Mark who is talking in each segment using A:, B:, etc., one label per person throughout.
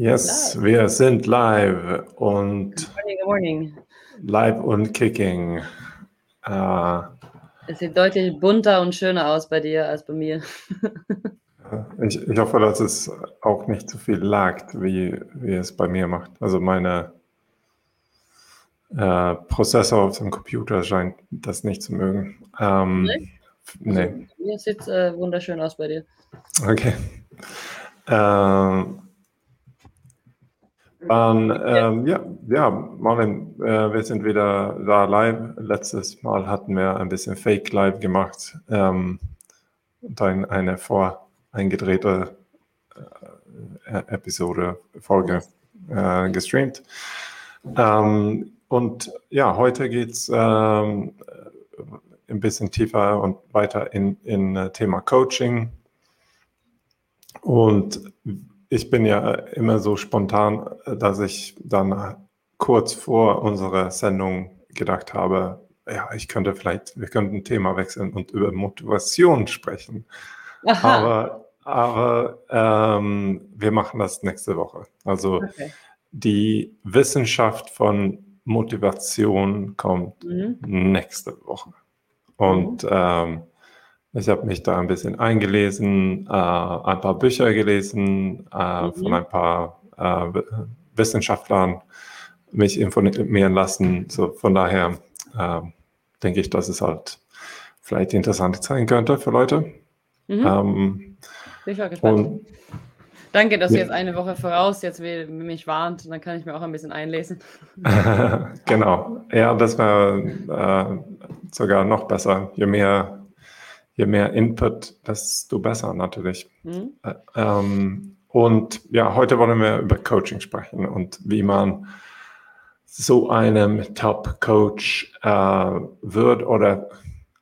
A: Yes, live. wir sind live und
B: good morning, good morning.
A: live und kicking.
B: Uh, es sieht deutlich bunter und schöner aus bei dir als bei mir.
A: ich, ich hoffe, dass es auch nicht so viel lagt, wie, wie es bei mir macht. Also meine äh, Prozessor auf dem Computer scheint das nicht zu mögen. Ähm, nee?
B: nee. Mir sieht äh, wunderschön aus bei dir.
A: Okay. Ähm, dann, ähm, ja, ja, Marvin, äh, wir sind wieder da live. Letztes Mal hatten wir ein bisschen Fake Live gemacht ähm, und ein, eine voreingedrehte äh, Episode, Folge äh, gestreamt. Ähm, und ja, heute geht es ähm, ein bisschen tiefer und weiter in, in äh, Thema Coaching. Und ich bin ja immer so spontan, dass ich dann kurz vor unserer Sendung gedacht habe, ja, ich könnte vielleicht, wir könnten ein Thema wechseln und über Motivation sprechen. Aha. Aber, aber ähm, wir machen das nächste Woche. Also okay. die Wissenschaft von Motivation kommt mhm. nächste Woche. Und mhm. ähm, ich habe mich da ein bisschen eingelesen, äh, ein paar Bücher gelesen äh, mhm. von ein paar äh, Wissenschaftlern, mich informieren lassen. So, von daher äh, denke ich, dass es halt vielleicht interessant sein könnte für Leute.
B: Mhm. Ähm, ich war gespannt. Und, Danke, dass ja. du jetzt eine Woche voraus jetzt mich warnt. Dann kann ich mir auch ein bisschen einlesen.
A: genau. Ja, das wäre äh, sogar noch besser. Je mehr je mehr Input, desto besser natürlich. Mhm. Ähm, und ja, heute wollen wir über Coaching sprechen und wie man so einem Top-Coach äh, wird oder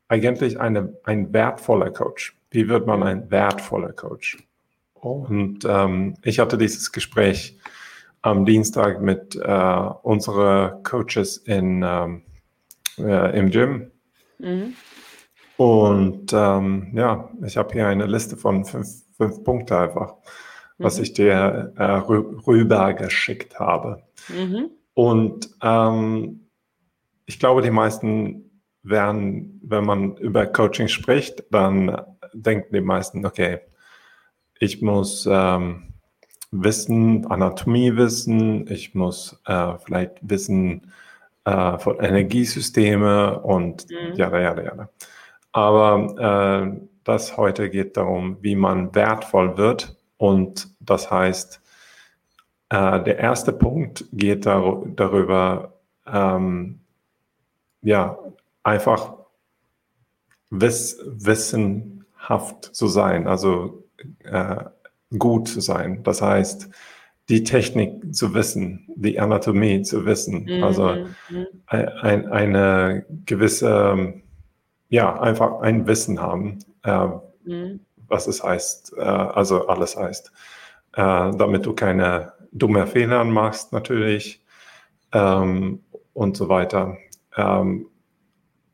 A: eigentlich eine, ein wertvoller Coach. Wie wird man ein wertvoller Coach? Und ähm, ich hatte dieses Gespräch am Dienstag mit äh, unseren Coaches in, ähm, äh, im Gym. Mhm. Und ähm, ja, ich habe hier eine Liste von fünf, fünf Punkten einfach, mhm. was ich dir äh, rüber geschickt habe. Mhm. Und ähm, ich glaube, die meisten werden, wenn man über Coaching spricht, dann denken die meisten, okay, ich muss ähm, wissen, Anatomie wissen, ich muss äh, vielleicht wissen äh, von Energiesysteme und mhm. ja, ja, ja, ja. Aber äh, das heute geht darum, wie man wertvoll wird. Und das heißt, äh, der erste Punkt geht dar darüber, ähm, ja, einfach wiss wissenhaft zu sein, also äh, gut zu sein. Das heißt, die Technik zu wissen, die Anatomie zu wissen, mhm. also mhm. ein, eine gewisse ja, einfach ein Wissen haben, äh, mhm. was es heißt, äh, also alles heißt. Äh, damit du keine dumme Fehler machst, natürlich, ähm, und so weiter. Ähm,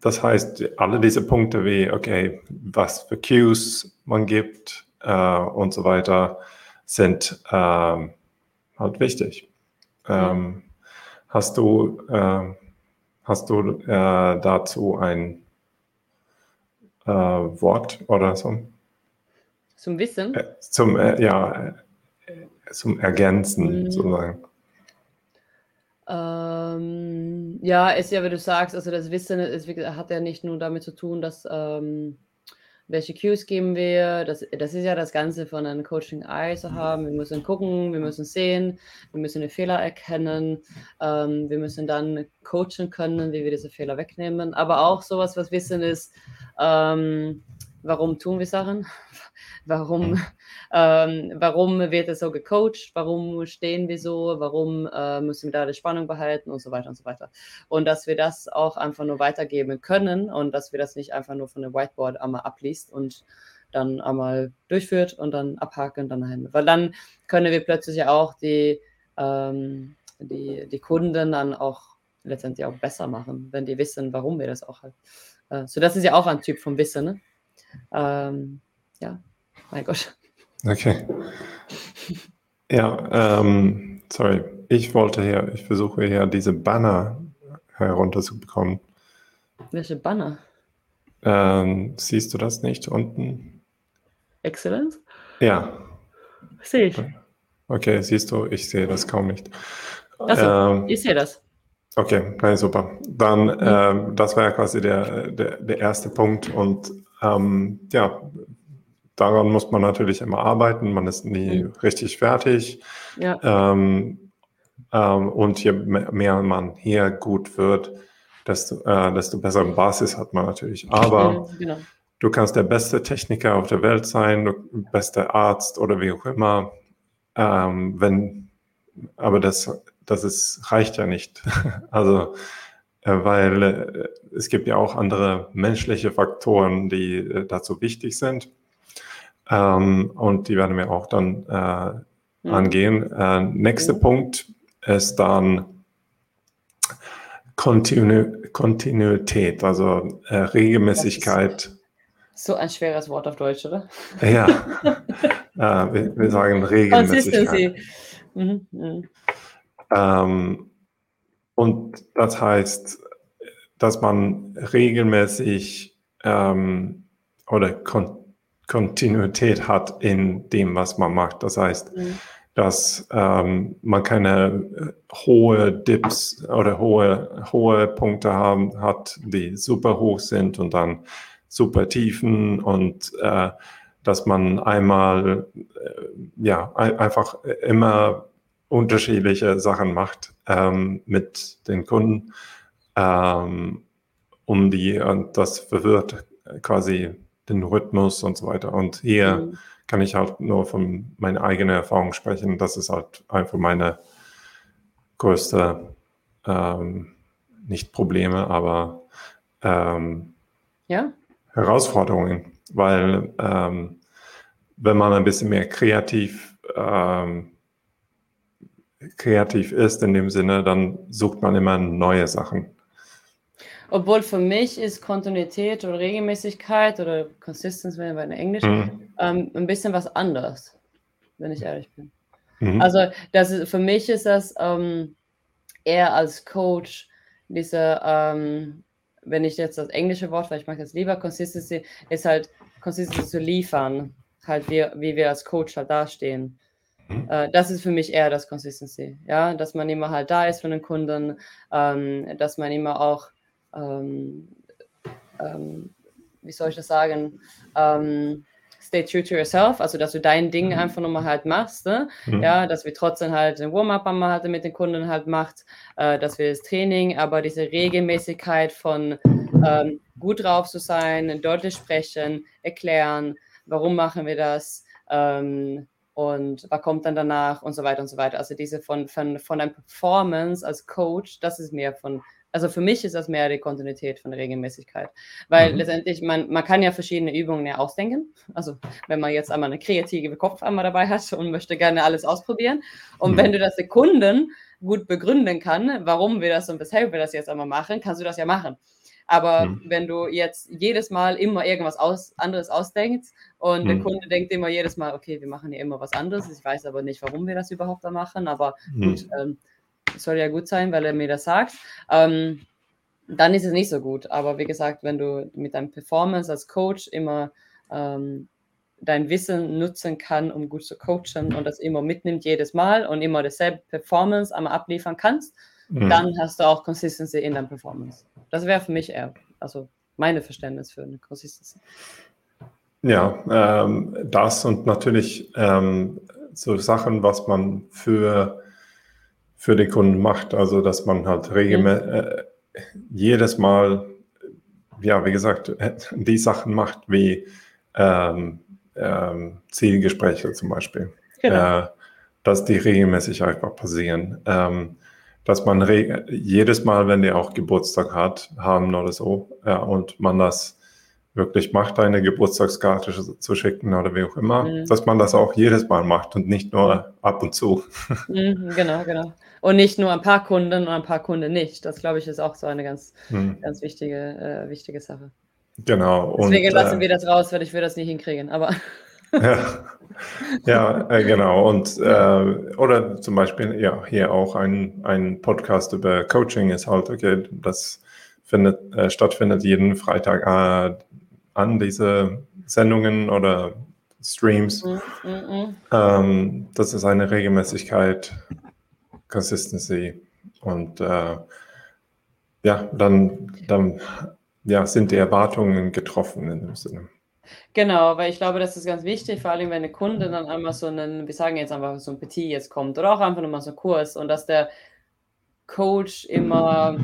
A: das heißt, alle diese Punkte wie, okay, was für Cues man gibt äh, und so weiter, sind ähm, halt wichtig. Mhm. Hast du, äh, hast du äh, dazu ein äh, Wort oder so.
B: Zum Wissen?
A: Äh, zum, äh, ja, äh, zum Ergänzen mhm. sozusagen.
B: Ähm, ja, ist ja, wie du sagst, also das Wissen ist, hat ja nicht nur damit zu tun, dass ähm, welche Cues geben wir, das, das ist ja das Ganze von einem Coaching Eye zu haben. Wir müssen gucken, wir müssen sehen, wir müssen den Fehler erkennen, ähm, wir müssen dann coachen können, wie wir diese Fehler wegnehmen. Aber auch sowas, was Wissen ist, ähm, warum tun wir Sachen? Warum, mhm. ähm, warum wird es so gecoacht? Warum stehen wir so? Warum äh, müssen wir da die Spannung behalten und so weiter und so weiter? Und dass wir das auch einfach nur weitergeben können und dass wir das nicht einfach nur von dem Whiteboard einmal abliest und dann einmal durchführt und dann abhaken, dann dahin. Weil dann können wir plötzlich ja auch die, ähm, die, die Kunden dann auch letztendlich auch besser machen, wenn die wissen, warum wir das auch halt äh, so, das ist ja auch ein Typ von Wissen. Ne? Ähm, ja, mein Gott.
A: Okay. Ja, ähm, sorry. Ich wollte hier, ich versuche hier diese Banner herunterzubekommen.
B: Welche Banner?
A: Ähm, siehst du das nicht unten?
B: Excellence?
A: Ja.
B: Sehe ich.
A: Okay, siehst du, ich sehe das kaum nicht.
B: Achso, ähm, ich sehe das.
A: Okay, nein, super. Dann, mhm. ähm, das war ja quasi der, der, der erste Punkt. Und ähm, ja, daran muss man natürlich immer arbeiten. Man ist nie mhm. richtig fertig. Ja. Ähm, ähm, und je mehr man hier gut wird, desto, äh, desto bessere Basis hat man natürlich. Aber mhm, genau. du kannst der beste Techniker auf der Welt sein, der beste Arzt oder wie auch immer. Ähm, wenn, aber das das ist, reicht ja nicht. also, weil äh, es gibt ja auch andere menschliche Faktoren, die äh, dazu wichtig sind. Ähm, und die werden wir auch dann äh, mhm. angehen. Äh, nächster mhm. Punkt ist dann Kontinu Kontinuität, also äh, Regelmäßigkeit.
B: So ein schweres Wort auf Deutsch, oder?
A: Ja, wir, wir, sagen Regelmäßigkeit. Consistency. Mhm. Mhm. Ähm, und das heißt, dass man regelmäßig ähm, oder Kon Kontinuität hat in dem, was man macht. Das heißt, mhm. dass ähm, man keine hohe Dips oder hohe, hohe Punkte haben, hat, die super hoch sind und dann super tiefen und äh, dass man einmal äh, ja ein, einfach immer unterschiedliche Sachen macht ähm, mit den Kunden, ähm, um die, und das verwirrt quasi den Rhythmus und so weiter. Und hier mhm. kann ich halt nur von meiner eigenen Erfahrung sprechen. Das ist halt einfach meine größte, ähm, nicht Probleme, aber ähm, ja? Herausforderungen, weil ähm, wenn man ein bisschen mehr kreativ ähm, kreativ ist in dem Sinne, dann sucht man immer neue Sachen.
B: Obwohl für mich ist Kontinuität oder Regelmäßigkeit oder Consistency, wenn wir in Englisch, mhm. ähm, ein bisschen was anderes, wenn ich ehrlich bin. Mhm. Also das ist, für mich ist das ähm, eher als Coach diese, ähm, wenn ich jetzt das englische Wort, weil ich mag das lieber, Consistency, ist halt Consistency zu liefern, halt wie, wie wir als Coach halt dastehen. Mhm. Äh, das ist für mich eher das Consistency, ja, dass man immer halt da ist für den Kunden, ähm, dass man immer auch, ähm, ähm, wie soll ich das sagen, ähm, stay true to yourself, also dass du dein Ding mhm. einfach nochmal halt machst, ne? mhm. ja, dass wir trotzdem halt den Warm-up einmal halt mit den Kunden halt macht, äh, dass wir das Training, aber diese Regelmäßigkeit von ähm, gut drauf zu sein, deutlich sprechen, erklären, warum machen wir das, ähm, und was kommt dann danach und so weiter und so weiter. Also diese von, von, von der Performance als Coach, das ist mehr von, also für mich ist das mehr die Kontinuität von der Regelmäßigkeit. Weil mhm. letztendlich, man, man kann ja verschiedene Übungen ja ausdenken. Also wenn man jetzt einmal eine kreative Kopf einmal dabei hat und möchte gerne alles ausprobieren. Und mhm. wenn du das Sekunden gut begründen kann, warum wir das und weshalb wir das jetzt einmal machen, kannst du das ja machen. Aber mhm. wenn du jetzt jedes Mal immer irgendwas aus, anderes ausdenkst und mhm. der Kunde denkt immer jedes Mal, okay, wir machen hier immer was anderes, ich weiß aber nicht, warum wir das überhaupt da machen, aber mhm. gut, ähm, soll ja gut sein, weil er mir das sagt. Ähm, dann ist es nicht so gut. Aber wie gesagt, wenn du mit deinem Performance als Coach immer ähm, dein Wissen nutzen kann, um gut zu coachen und das immer mitnimmt jedes Mal und immer dasselbe Performance einmal abliefern kannst, mhm. dann hast du auch Consistency in deinem Performance. Das wäre für mich eher, also meine Verständnis für eine Consistency.
A: Ja, ähm, das und natürlich ähm, so Sachen, was man für, für den Kunden macht, also dass man halt regelmäßig mhm. äh, jedes Mal, ja, wie gesagt, die Sachen macht wie ähm, ähm, Zielgespräche zum Beispiel. Genau. Äh, dass die regelmäßig einfach passieren. Ähm, dass man jedes Mal, wenn der auch Geburtstag hat, haben oder so, ja, und man das wirklich macht, eine Geburtstagskarte zu schicken oder wie auch immer, mhm. dass man das auch jedes Mal macht und nicht nur ab und zu.
B: Mhm, genau, genau. Und nicht nur ein paar Kunden und ein paar Kunden nicht. Das, glaube ich, ist auch so eine ganz, mhm. ganz wichtige, äh, wichtige Sache.
A: Genau.
B: Deswegen und, lassen äh, wir das raus, weil ich will das nicht hinkriegen. Aber
A: ja, ja äh, genau. Und äh, oder zum Beispiel ja hier auch ein, ein Podcast über Coaching ist halt okay, das findet äh, stattfindet jeden Freitag äh, an diese Sendungen oder Streams. Mm -mm. Ähm, das ist eine Regelmäßigkeit, Consistency und äh, ja, dann, dann ja, sind die Erwartungen getroffen in dem Sinne.
B: Genau, weil ich glaube, das ist ganz wichtig, vor allem wenn eine Kunde dann einmal so einen, wir sagen jetzt einfach so ein Petit jetzt kommt oder auch einfach nochmal so ein Kurs und dass der Coach immer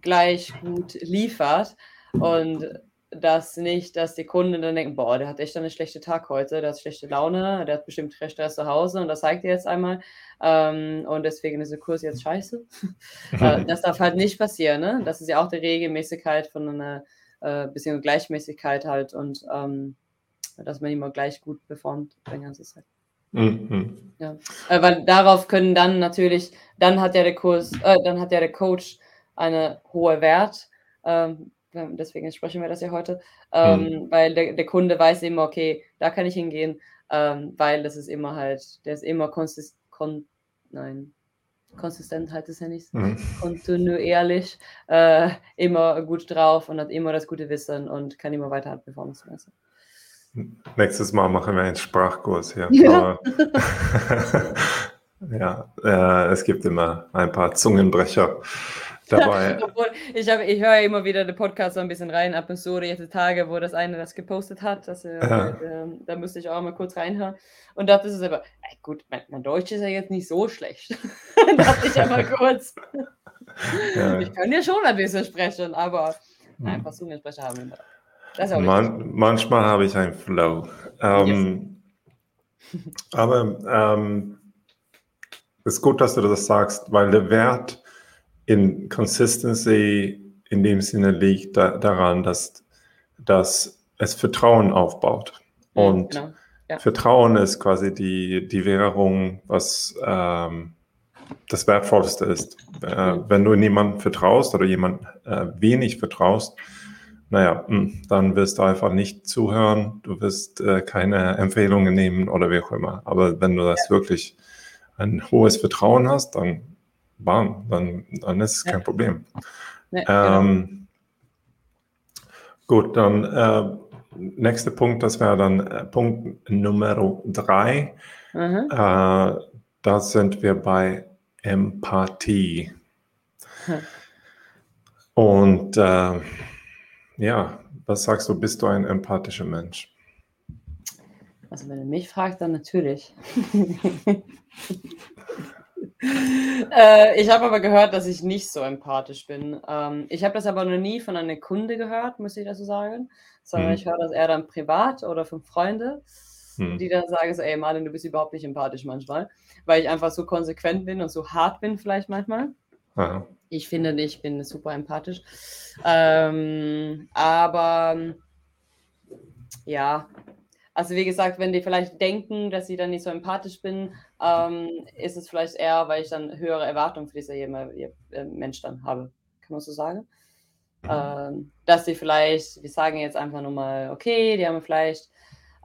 B: gleich gut liefert und dass nicht, dass die Kunden dann denken, boah, der hat echt einen schlechten Tag heute, der hat schlechte Laune, der hat bestimmt Stress zu Hause und das zeigt er jetzt einmal ähm, und deswegen ist der Kurs jetzt scheiße. äh, das darf halt nicht passieren, ne? Das ist ja auch die Regelmäßigkeit von einer äh, bisschen Gleichmäßigkeit halt und ähm, dass man immer gleich gut performt die ganze Zeit. Mhm. Ja. Äh, weil darauf können dann natürlich, dann hat ja der Kurs, äh, dann hat ja der Coach eine hohe Wert. Ähm, deswegen sprechen wir das ja heute, ähm, mhm. weil der, der, Kunde weiß immer, okay, da kann ich hingehen, ähm, weil das ist immer halt, der ist immer konsist, kon, nein, konsistent heißt es ja nicht, mhm. kontinuierlich, äh, immer gut drauf und hat immer das gute Wissen und kann immer weiter performance messen.
A: Nächstes Mal machen wir einen Sprachkurs hier. Ja, ja äh, es gibt immer ein paar Zungenbrecher dabei.
B: Obwohl, ich, ich höre immer wieder den Podcast so ein bisschen rein, ab und zu jetzt Tage, wo das eine das gepostet hat. Das, äh, äh, da müsste ich auch mal kurz reinhören. Und dachte es aber, ey, gut, mein, mein, Deutsch ist ja jetzt nicht so schlecht. dachte ich einmal kurz. Ja. Ich kann ja schon ein bisschen sprechen, aber hm. einfach Zungensprecher haben
A: wir. Man, manchmal habe ich einen Flow. Ähm, yes. aber ähm, es ist gut, dass du das sagst, weil der Wert in Consistency in dem Sinne liegt da, daran, dass, dass es Vertrauen aufbaut. Und genau. ja. Vertrauen ist quasi die, die Währung, was ähm, das Wertvollste ist. Äh. Wenn du niemandem vertraust oder jemand äh, wenig vertraust, naja, hm, dann wirst du einfach nicht zuhören, du wirst äh, keine Empfehlungen nehmen oder wie auch immer. Aber wenn du das ja. wirklich ein hohes Vertrauen hast, dann bam, dann, dann ist es kein Problem. Ja, ähm, genau. Gut, dann äh, nächster Punkt, das wäre dann äh, Punkt Nummer drei. Mhm. Äh, da sind wir bei Empathie. Hm. Und äh, ja, was sagst du, bist du ein empathischer Mensch?
B: Also wenn du mich fragst, dann natürlich. äh, ich habe aber gehört, dass ich nicht so empathisch bin. Ähm, ich habe das aber noch nie von einer Kunde gehört, muss ich dazu sagen, sondern hm. ich höre das eher dann privat oder von Freunden, hm. die dann sagen so, ey Martin, du bist überhaupt nicht empathisch manchmal, weil ich einfach so konsequent bin und so hart bin vielleicht manchmal. Aha. Ich finde, ich bin super empathisch. Ähm, aber ja, also wie gesagt, wenn die vielleicht denken, dass ich dann nicht so empathisch bin, ähm, ist es vielleicht eher, weil ich dann höhere Erwartungen für dieser äh, Mensch dann habe. Kann man so sagen? Mhm. Ähm, dass sie vielleicht, wir sagen jetzt einfach nur mal, okay, die haben vielleicht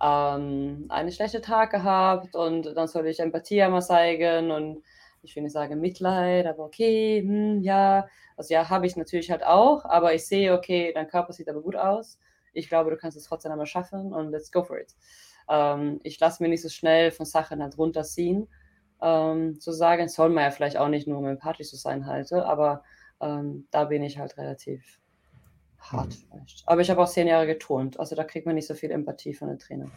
B: ähm, einen schlechten Tag gehabt und dann soll ich Empathie einmal zeigen und ich will nicht sagen Mitleid, aber okay, hm, ja, also ja, habe ich natürlich halt auch, aber ich sehe, okay, dein Körper sieht aber gut aus ich glaube, du kannst es trotzdem einmal schaffen und let's go for it. Ähm, ich lasse mir nicht so schnell von Sachen halt runterziehen. Ähm, zu sagen, soll man ja vielleicht auch nicht nur um empathisch zu sein halte, aber ähm, da bin ich halt relativ hart mhm. vielleicht. Aber ich habe auch zehn Jahre geturnt, also da kriegt man nicht so viel Empathie von den Trainern.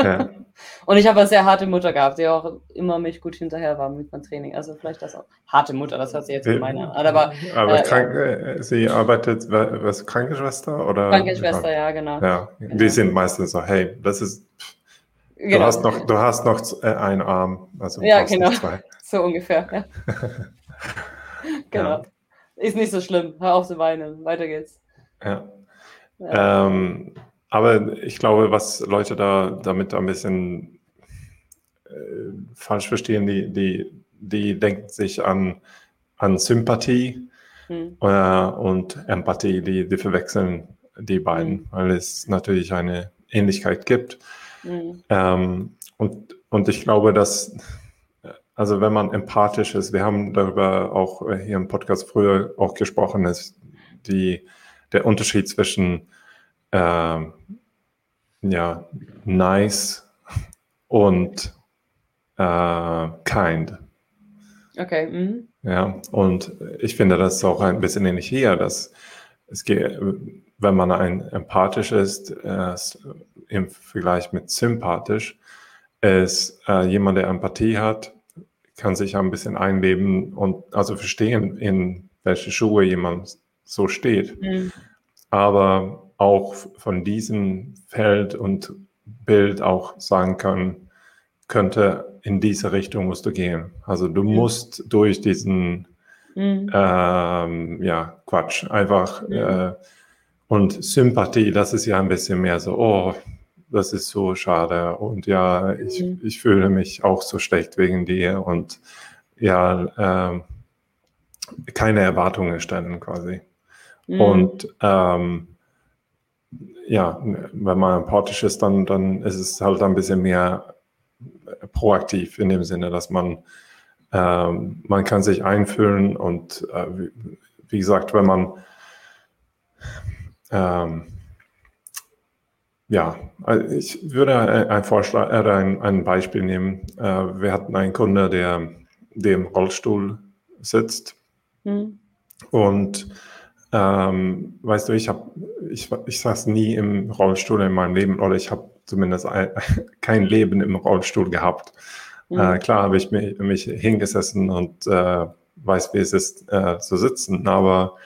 B: ja. Und ich habe eine sehr harte Mutter gehabt, die auch immer mich gut hinterher war mit meinem Training. Also vielleicht das auch. Harte Mutter, das hört sich jetzt gemein an. Aber,
A: aber äh, krank, äh, sie arbeitet, was, Krankenschwester? Oder?
B: Krankenschwester, ja, genau.
A: Ja, genau. die sind meistens so, hey, das ist, du, genau. hast noch, du hast noch äh, einen Arm.
B: Also ja, genau. So ungefähr, ja. genau. Ja. Ist nicht so schlimm. Hör auf zu weinen. Weiter geht's.
A: Ja. ja. Ähm, aber ich glaube, was Leute da damit ein bisschen äh, falsch verstehen, die, die, die denken sich an, an Sympathie hm. äh, und Empathie, die, die verwechseln die beiden, hm. weil es natürlich eine Ähnlichkeit gibt. Mhm. Ähm, und, und ich glaube, dass, also wenn man empathisch ist, wir haben darüber auch hier im Podcast früher auch gesprochen, ist die, der Unterschied zwischen äh, ja, nice und äh, kind.
B: Okay. Mhm.
A: Ja, und ich finde das auch ein bisschen ähnlich hier, dass es geht, wenn man ein empathisch ist, äh, im Vergleich mit sympathisch, ist äh, jemand, der Empathie hat, kann sich ein bisschen einleben und also verstehen, in welche Schuhe jemand so steht. Mhm. Aber auch von diesem Feld und Bild auch sagen kann, könnte in diese Richtung musst du gehen. Also du mhm. musst durch diesen mhm. ähm, ja, Quatsch einfach mhm. äh, und Sympathie, das ist ja ein bisschen mehr so, oh, das ist so schade und ja, ich, mhm. ich fühle mich auch so schlecht wegen dir und ja, äh, keine Erwartungen stellen quasi. Mhm. Und ähm, ja, wenn man empathisch ist, dann, dann ist es halt ein bisschen mehr proaktiv in dem Sinne, dass man, ähm, man kann sich einfühlen und äh, wie, wie, gesagt, wenn man ähm, ja, ich würde ein Vorschlag, äh, ein, ein Beispiel nehmen. Äh, wir hatten einen Kunde, der, der im Rollstuhl sitzt mhm. und ähm, weißt du, ich habe, ich, ich saß nie im Rollstuhl in meinem Leben oder ich habe zumindest ein, kein Leben im Rollstuhl gehabt. Mhm. Äh, klar habe ich mich, mich, hingesessen und äh, weiß, wie es ist, äh, zu sitzen, aber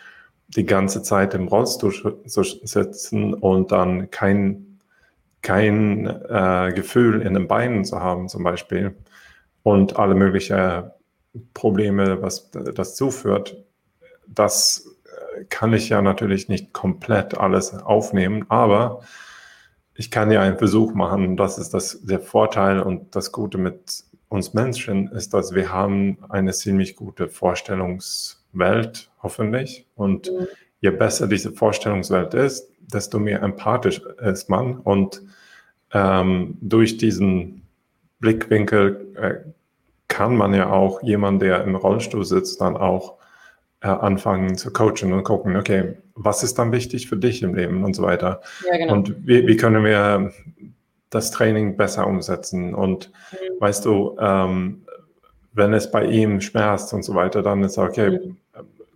A: die ganze Zeit im Rollstuhl zu sitzen und dann kein, kein äh, Gefühl in den Beinen zu haben, zum Beispiel, und alle möglichen Probleme, was das zuführt, das kann ich ja natürlich nicht komplett alles aufnehmen, aber ich kann ja einen Versuch machen. Das ist das, der Vorteil und das Gute mit uns Menschen ist, dass wir haben eine ziemlich gute Vorstellungswelt, hoffentlich. Und mhm. je besser diese Vorstellungswelt ist, desto mehr empathisch ist man. Und ähm, durch diesen Blickwinkel äh, kann man ja auch jemand, der im Rollstuhl sitzt, dann auch äh, anfangen zu coachen und gucken, okay, was ist dann wichtig für dich im Leben und so weiter. Ja, genau. Und wie, wie können wir das Training besser umsetzen? Und mhm. weißt du, ähm, wenn es bei ihm schmerzt und so weiter, dann ist okay, mhm.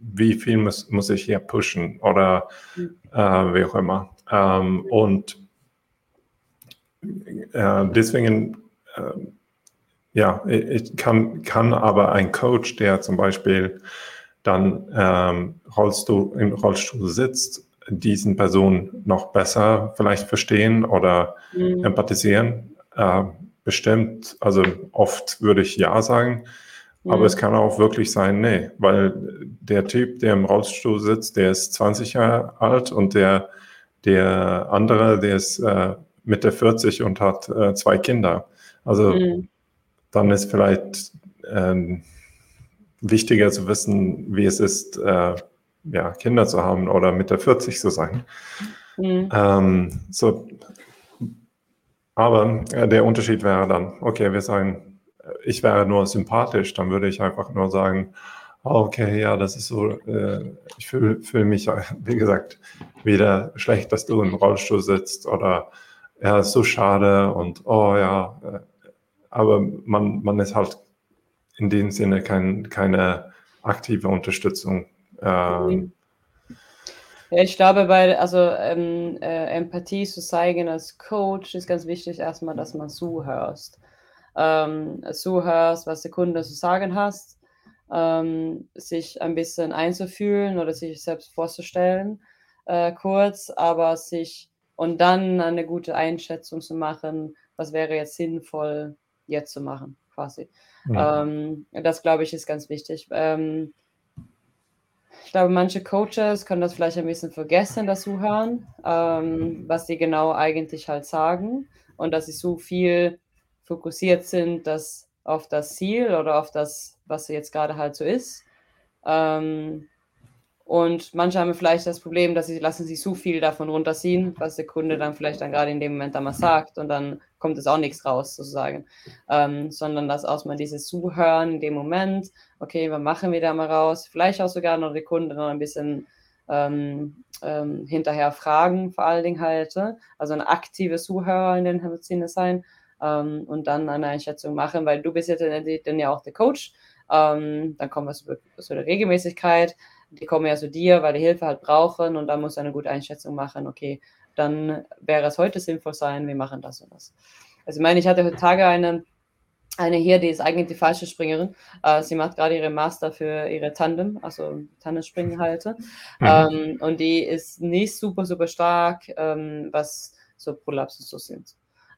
A: wie viel muss, muss ich hier pushen oder mhm. äh, wie auch immer. Ähm, und äh, deswegen, äh, ja, ich kann, kann aber ein Coach, der zum Beispiel dann ähm, Rollstuhl, im Rollstuhl sitzt, diesen Personen noch besser vielleicht verstehen oder mhm. empathisieren. Äh, bestimmt, also oft würde ich ja sagen, mhm. aber es kann auch wirklich sein, nee, weil der Typ, der im Rollstuhl sitzt, der ist 20 Jahre alt und der, der andere, der ist äh, Mitte 40 und hat äh, zwei Kinder. Also mhm. dann ist vielleicht äh, wichtiger zu wissen, wie es ist, äh, ja, Kinder zu haben oder Mitte 40 zu sein. Mhm. Ähm, so, aber äh, der Unterschied wäre dann, okay, wir sagen, ich wäre nur sympathisch, dann würde ich einfach nur sagen, okay, ja, das ist so, äh, ich fühle fühl mich, wie gesagt, wieder schlecht, dass du im Rollstuhl sitzt oder ja, ist so schade und oh ja, äh, aber man, man ist halt in dem Sinne kein, keine aktive Unterstützung. Ähm,
B: ja, ich glaube, bei also ähm, äh, Empathie zu zeigen als Coach ist ganz wichtig erstmal, dass man zuhörst. Ähm, zuhörst, was der Kunde zu sagen hast, ähm, sich ein bisschen einzufühlen oder sich selbst vorzustellen, äh, kurz, aber sich und dann eine gute Einschätzung zu machen, was wäre jetzt sinnvoll jetzt zu machen, quasi. Ja. Ähm, das glaube ich ist ganz wichtig. Ähm, ich glaube, manche Coaches können das vielleicht ein bisschen vergessen, das Zuhören, ähm, was sie genau eigentlich halt sagen und dass sie so viel fokussiert sind, dass auf das Ziel oder auf das, was jetzt gerade halt so ist. Ähm, Und manche haben vielleicht das Problem, dass sie lassen sich zu viel davon runterziehen, was der Kunde dann vielleicht dann gerade in dem Moment einmal sagt und dann kommt es auch nichts raus sozusagen, ähm, sondern dass auch mal dieses Zuhören in dem Moment, okay, was machen wir da mal raus, vielleicht auch sogar noch die Kunde noch ein bisschen ähm, ähm, hinterher fragen, vor allen Dingen halt, ne? also ein aktives Zuhörer in den Sinne sein ähm, und dann eine Einschätzung machen, weil du bist ja dann, dann ja auch der Coach, ähm, dann kommen wir zu, zu der Regelmäßigkeit, die kommen ja zu dir, weil die Hilfe halt brauchen und dann muss eine gute Einschätzung machen, okay, dann wäre es heute sinnvoll sein, wir machen das und das. Also ich meine, ich hatte heute Tage eine, eine hier, die ist eigentlich die falsche Springerin. Äh, sie macht gerade ihre Master für ihre Tandem, also Tandemspringen halt. Mhm. Ähm, und die ist nicht super, super stark, ähm, was so Prolaps und so sind.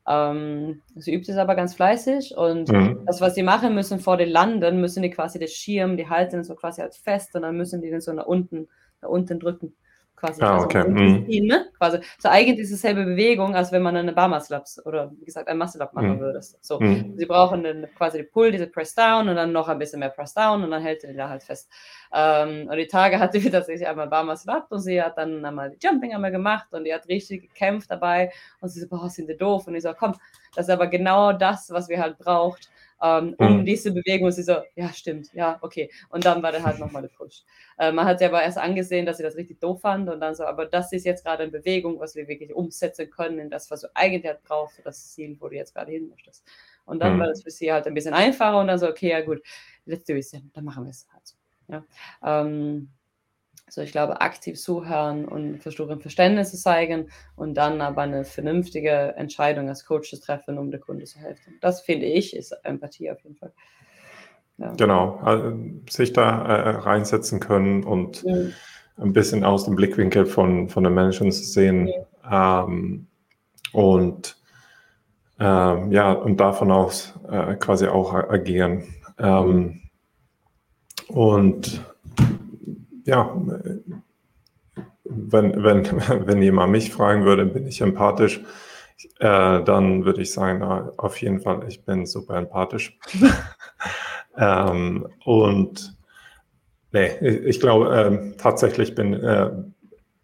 B: Ähm, sie übt es aber ganz fleißig und mhm. das, was sie machen müssen vor den Landen, müssen die quasi das Schirm, die halten so quasi als fest und dann müssen die den so nach unten, nach unten drücken quasi.
A: Ah, okay. Mhm.
B: Ziehen, ne? quasi. So eigentlich ist es dieselbe Bewegung, als wenn man eine Barmaslaps oder wie gesagt ein Muscle Up machen mhm. würde. So, mhm. sie brauchen dann quasi die Pull, diese Press Down und dann noch ein bisschen mehr Press Down und dann hält sie da halt fest. Ähm, und die Tage hatte sie tatsächlich einmal Barmuscle Up und sie hat dann einmal die Jumping einmal gemacht und die hat richtig gekämpft dabei und sie so, boah, sind die doof und ich so, komm, das ist aber genau das, was wir halt braucht ähm, um mhm. diese Bewegung. Und sie so, ja, stimmt, ja, okay. Und dann war der halt nochmal gepusht. Äh, man hat sie aber erst angesehen, dass sie das richtig doof fand und dann so, aber das ist jetzt gerade in Bewegung, was wir wirklich umsetzen können in das, was du eigentlich halt brauchst für das Ziel, wo du jetzt gerade hin möchtest. Und dann mhm. war das für sie halt ein bisschen einfacher und dann so, okay, ja gut, let's do it, dann machen wir es halt so. Ja. Ähm, also ich glaube, aktiv zuhören und versuchen Verständnis zu zeigen und dann aber eine vernünftige Entscheidung als Coach zu treffen, um der Kunde zu helfen. Das finde ich, ist Empathie auf jeden Fall.
A: Ja. Genau, also sich da äh, reinsetzen können und mhm. ein bisschen aus dem Blickwinkel von, von den Menschen zu sehen. Mhm. Ähm, und ähm, ja, und davon aus äh, quasi auch agieren. Ähm, und ja, wenn, wenn, wenn jemand mich fragen würde, bin ich empathisch, äh, dann würde ich sagen, na, auf jeden Fall, ich bin super empathisch. ähm, und nee, ich glaube, äh, tatsächlich bin, äh,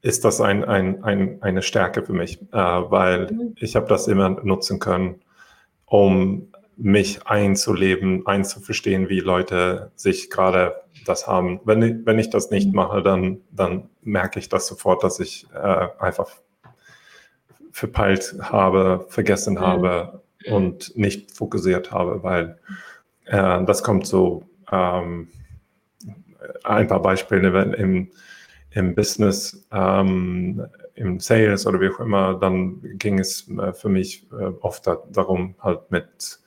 A: ist das ein, ein, ein, eine Stärke für mich, äh, weil mhm. ich habe das immer nutzen können, um mich einzuleben, einzuverstehen, wie Leute sich gerade das haben. Wenn ich, wenn ich das nicht mhm. mache, dann, dann merke ich das sofort, dass ich äh, einfach verpeilt habe, vergessen mhm. habe und nicht fokussiert habe, weil äh, das kommt so ähm, ein paar Beispiele wenn im, im Business, ähm, im Sales oder wie auch immer, dann ging es äh, für mich äh, oft da, darum, halt mit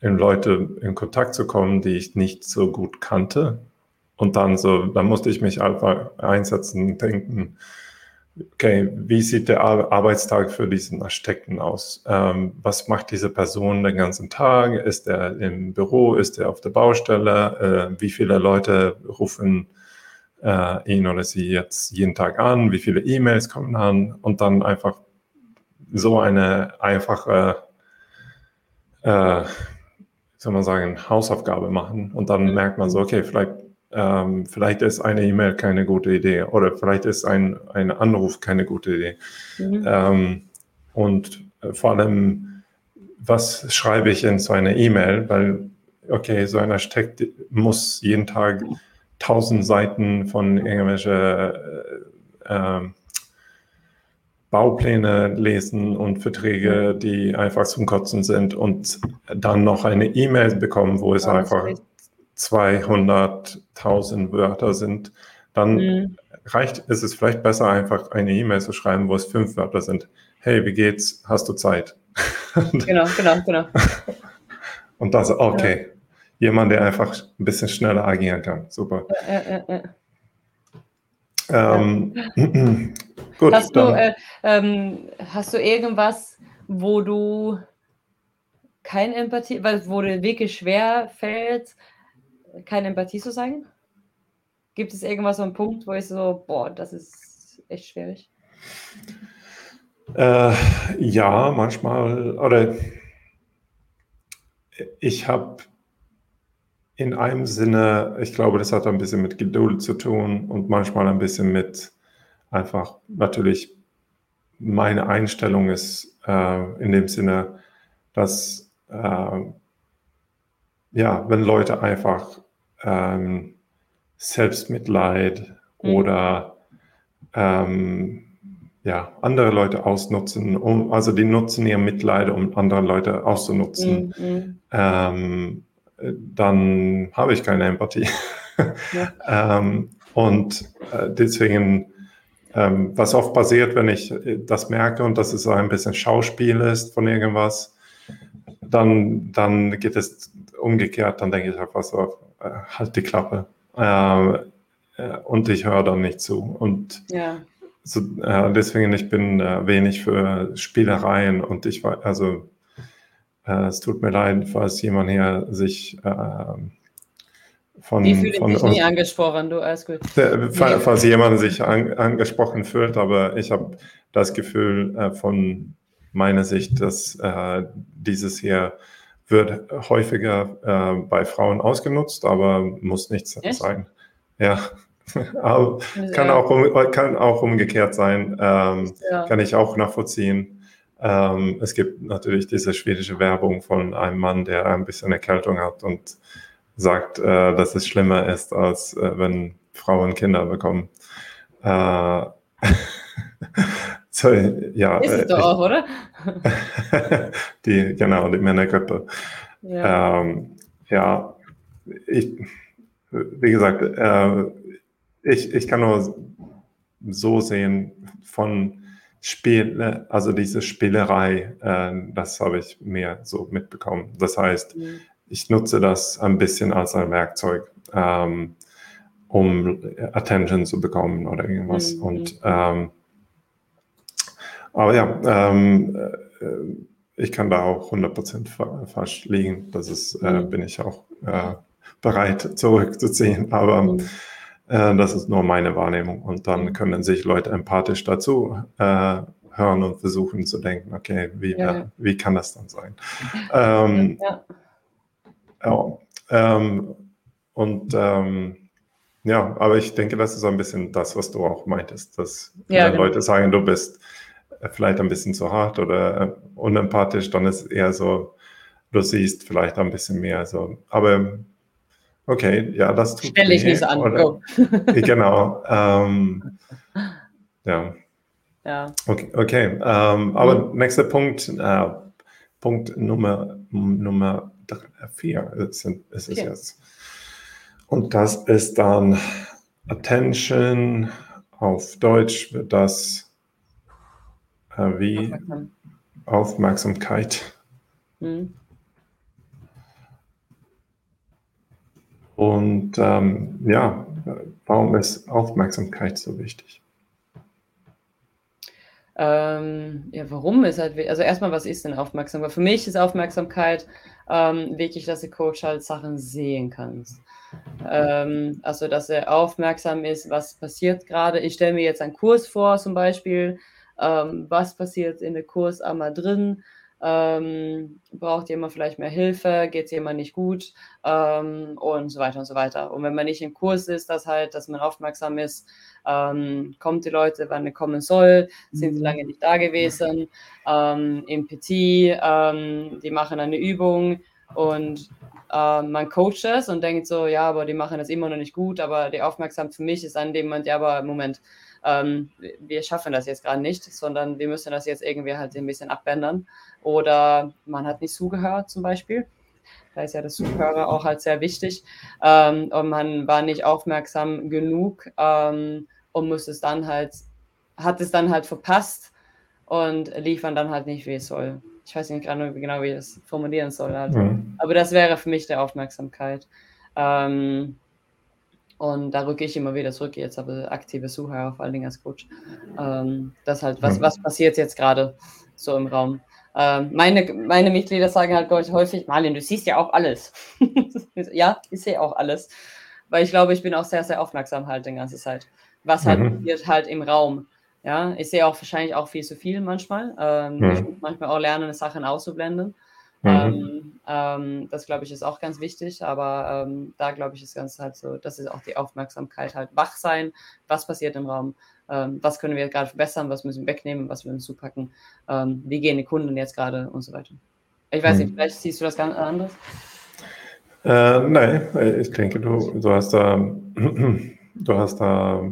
A: in Leute in Kontakt zu kommen, die ich nicht so gut kannte. Und dann so, dann musste ich mich einfach einsetzen und denken, okay, wie sieht der Arbeitstag für diesen Architekten aus? Ähm, was macht diese Person den ganzen Tag? Ist er im Büro? Ist er auf der Baustelle? Äh, wie viele Leute rufen äh, ihn oder sie jetzt jeden Tag an? Wie viele E-Mails kommen an? Und dann einfach so eine einfache äh, soll man sagen, Hausaufgabe machen und dann merkt man so, okay, vielleicht, ähm, vielleicht ist eine E-Mail keine gute Idee oder vielleicht ist ein, ein Anruf keine gute Idee. Mhm. Ähm, und äh, vor allem, was schreibe ich in so eine E-Mail, weil, okay, so ein Architekt muss jeden Tag tausend Seiten von irgendwelchen äh, äh, Baupläne lesen und Verträge, die einfach zum Kotzen sind und dann noch eine E-Mail bekommen, wo es ja, einfach 200.000 Wörter sind, dann mhm. reicht, ist es vielleicht besser, einfach eine E-Mail zu schreiben, wo es fünf Wörter sind. Hey, wie geht's? Hast du Zeit?
B: genau, genau, genau.
A: Und das, okay. Ja. Jemand, der einfach ein bisschen schneller agieren kann. Super. Ja, ja.
B: Ähm, gut, hast, du, äh, ähm, hast du irgendwas, wo du keine Empathie, weil wo dir wirklich schwer fällt, keine Empathie zu sagen? Gibt es irgendwas so einen Punkt, wo ich so, boah, das ist echt schwierig?
A: Äh, ja, manchmal, oder ich habe in einem Sinne, ich glaube, das hat ein bisschen mit Geduld zu tun und manchmal ein bisschen mit einfach natürlich meine Einstellung ist äh, in dem Sinne, dass äh, ja, wenn Leute einfach ähm, Selbstmitleid mhm. oder ähm, ja, andere Leute ausnutzen, um, also die nutzen ihr Mitleid, um andere Leute auszunutzen, mhm. ähm, dann habe ich keine Empathie. Ja. ähm, und äh, deswegen, ähm, was oft passiert, wenn ich das merke und dass es ein bisschen Schauspiel ist von irgendwas, dann, dann geht es umgekehrt, dann denke ich einfach so, halt die Klappe. Äh, äh und ich höre dann nicht zu. Und ja. so, äh, deswegen, ich bin äh, wenig für Spielereien und ich war, also äh, es tut mir leid, falls jemand hier sich
B: von. Die fühlen von sich nie angesprochen, du, alles gut.
A: Falls jemand sich an, angesprochen fühlt, aber ich habe das Gefühl von meiner Sicht, dass äh, dieses hier wird häufiger äh, bei Frauen ausgenutzt, aber muss nichts Echt? sein. Ja, aber kann, auch um, kann auch umgekehrt sein, ähm, ja. kann ich auch nachvollziehen. Ähm, es gibt natürlich diese schwedische Werbung von einem Mann, der ein bisschen Erkältung hat und sagt, äh, dass es schlimmer ist, als äh, wenn Frauen Kinder bekommen. Äh,
B: so, ja, ist es doch auch, oder?
A: die, genau, die Männergrippe. Ja, ähm, ja ich, wie gesagt, äh, ich, ich kann nur so sehen von Spiel, also diese Spielerei, äh, das habe ich mehr so mitbekommen. Das heißt, mhm. ich nutze das ein bisschen als ein Werkzeug, ähm, um Attention zu bekommen oder irgendwas. Mhm. Und ähm, aber ja, ähm, äh, ich kann da auch 100% falsch liegen. Das ist, äh, mhm. bin ich auch äh, bereit zurückzuziehen. Aber mhm. äh, das ist nur meine Wahrnehmung. Und dann mhm. können sich Leute empathisch dazu äh, hören und versuchen zu denken, okay, wie, ja. wie kann das dann sein? Ähm, ja. ja ähm, und ähm, ja, aber ich denke, das ist ein bisschen das, was du auch meintest, dass ja, genau. Leute sagen, du bist vielleicht ein bisschen zu hart oder äh, unempathisch, dann ist es eher so, du siehst vielleicht ein bisschen mehr so. Aber okay, ja, das
B: tut Stell ich nicht an. Oder,
A: genau. Ähm, ja. Ja. Okay, okay. Ähm, aber mhm. nächster Punkt, äh, Punkt Nummer, Nummer vier ist, ist es jetzt. Und das ist dann Attention. Auf Deutsch wird das äh, wie Aufmerksamkeit. Mhm. Und ähm, ja, warum ist Aufmerksamkeit so wichtig?
B: Ähm, ja, warum ist halt, also erstmal, was ist denn Aufmerksamkeit? Für mich ist Aufmerksamkeit ähm, wirklich, dass der Coach halt Sachen sehen kann. Ähm, also, dass er aufmerksam ist, was passiert gerade. Ich stelle mir jetzt einen Kurs vor, zum Beispiel, ähm, was passiert in der Kurs einmal drin, ähm, braucht jemand vielleicht mehr Hilfe, geht es jemand nicht gut? Ähm, und so weiter und so weiter. Und wenn man nicht im Kurs ist, dass halt, dass man aufmerksam ist, ähm, kommt die Leute, wann es kommen soll, sind sie mhm. lange nicht da gewesen, ähm, im PT, ähm, die machen eine Übung und äh, man coacht es und denkt so, ja, aber die machen das immer noch nicht gut, aber die Aufmerksamkeit für mich ist an dem Moment, ja, aber im Moment, ähm, wir schaffen das jetzt gerade nicht, sondern wir müssen das jetzt irgendwie halt ein bisschen abändern. Oder man hat nicht zugehört zum Beispiel. Da ist ja das Zuhörer auch halt sehr wichtig. Ähm, und man war nicht aufmerksam genug ähm, und muss es dann halt, hat es dann halt verpasst und liefern dann halt nicht, wie es soll. Ich weiß nicht gerade genau, wie ich das formulieren soll. Also. Mhm. Aber das wäre für mich der Aufmerksamkeit. Ähm, und da rücke ich immer wieder zurück, jetzt aber aktive Zuhörer, vor allen Dingen als Coach. Ähm, das halt, was, was passiert jetzt gerade so im Raum? Ähm, meine, meine Mitglieder sagen halt häufig, Marlin, du siehst ja auch alles. ja, ich sehe auch alles. Weil ich glaube, ich bin auch sehr, sehr aufmerksam halt die ganze Zeit. Was halt mhm. passiert halt im Raum. Ja, ich sehe auch wahrscheinlich auch viel zu viel manchmal. Ähm, mhm. Ich muss manchmal auch lernen, Sachen auszublenden. Mhm. Ähm, ähm, das glaube ich ist auch ganz wichtig, aber ähm, da glaube ich ist ganz halt so, das ist auch die Aufmerksamkeit halt wach sein, was passiert im Raum, ähm, was können wir gerade verbessern, was müssen wir wegnehmen, was wir uns zupacken, ähm, wie gehen die Kunden jetzt gerade und so weiter. Ich weiß mhm. nicht, vielleicht siehst du das ganz anders.
A: Äh, nein, ich denke, du, du hast da, du hast da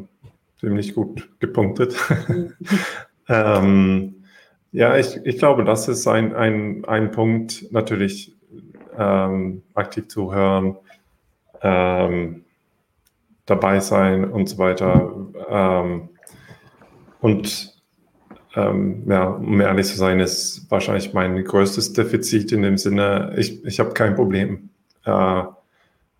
A: ziemlich gut gepunktet. Mhm. ähm, ja, ich, ich glaube, das ist ein, ein, ein Punkt, natürlich ähm, aktiv zuhören, ähm, dabei sein und so weiter. Ähm, und ähm, ja, um ehrlich zu sein, ist wahrscheinlich mein größtes Defizit in dem Sinne, ich, ich habe kein Problem, äh,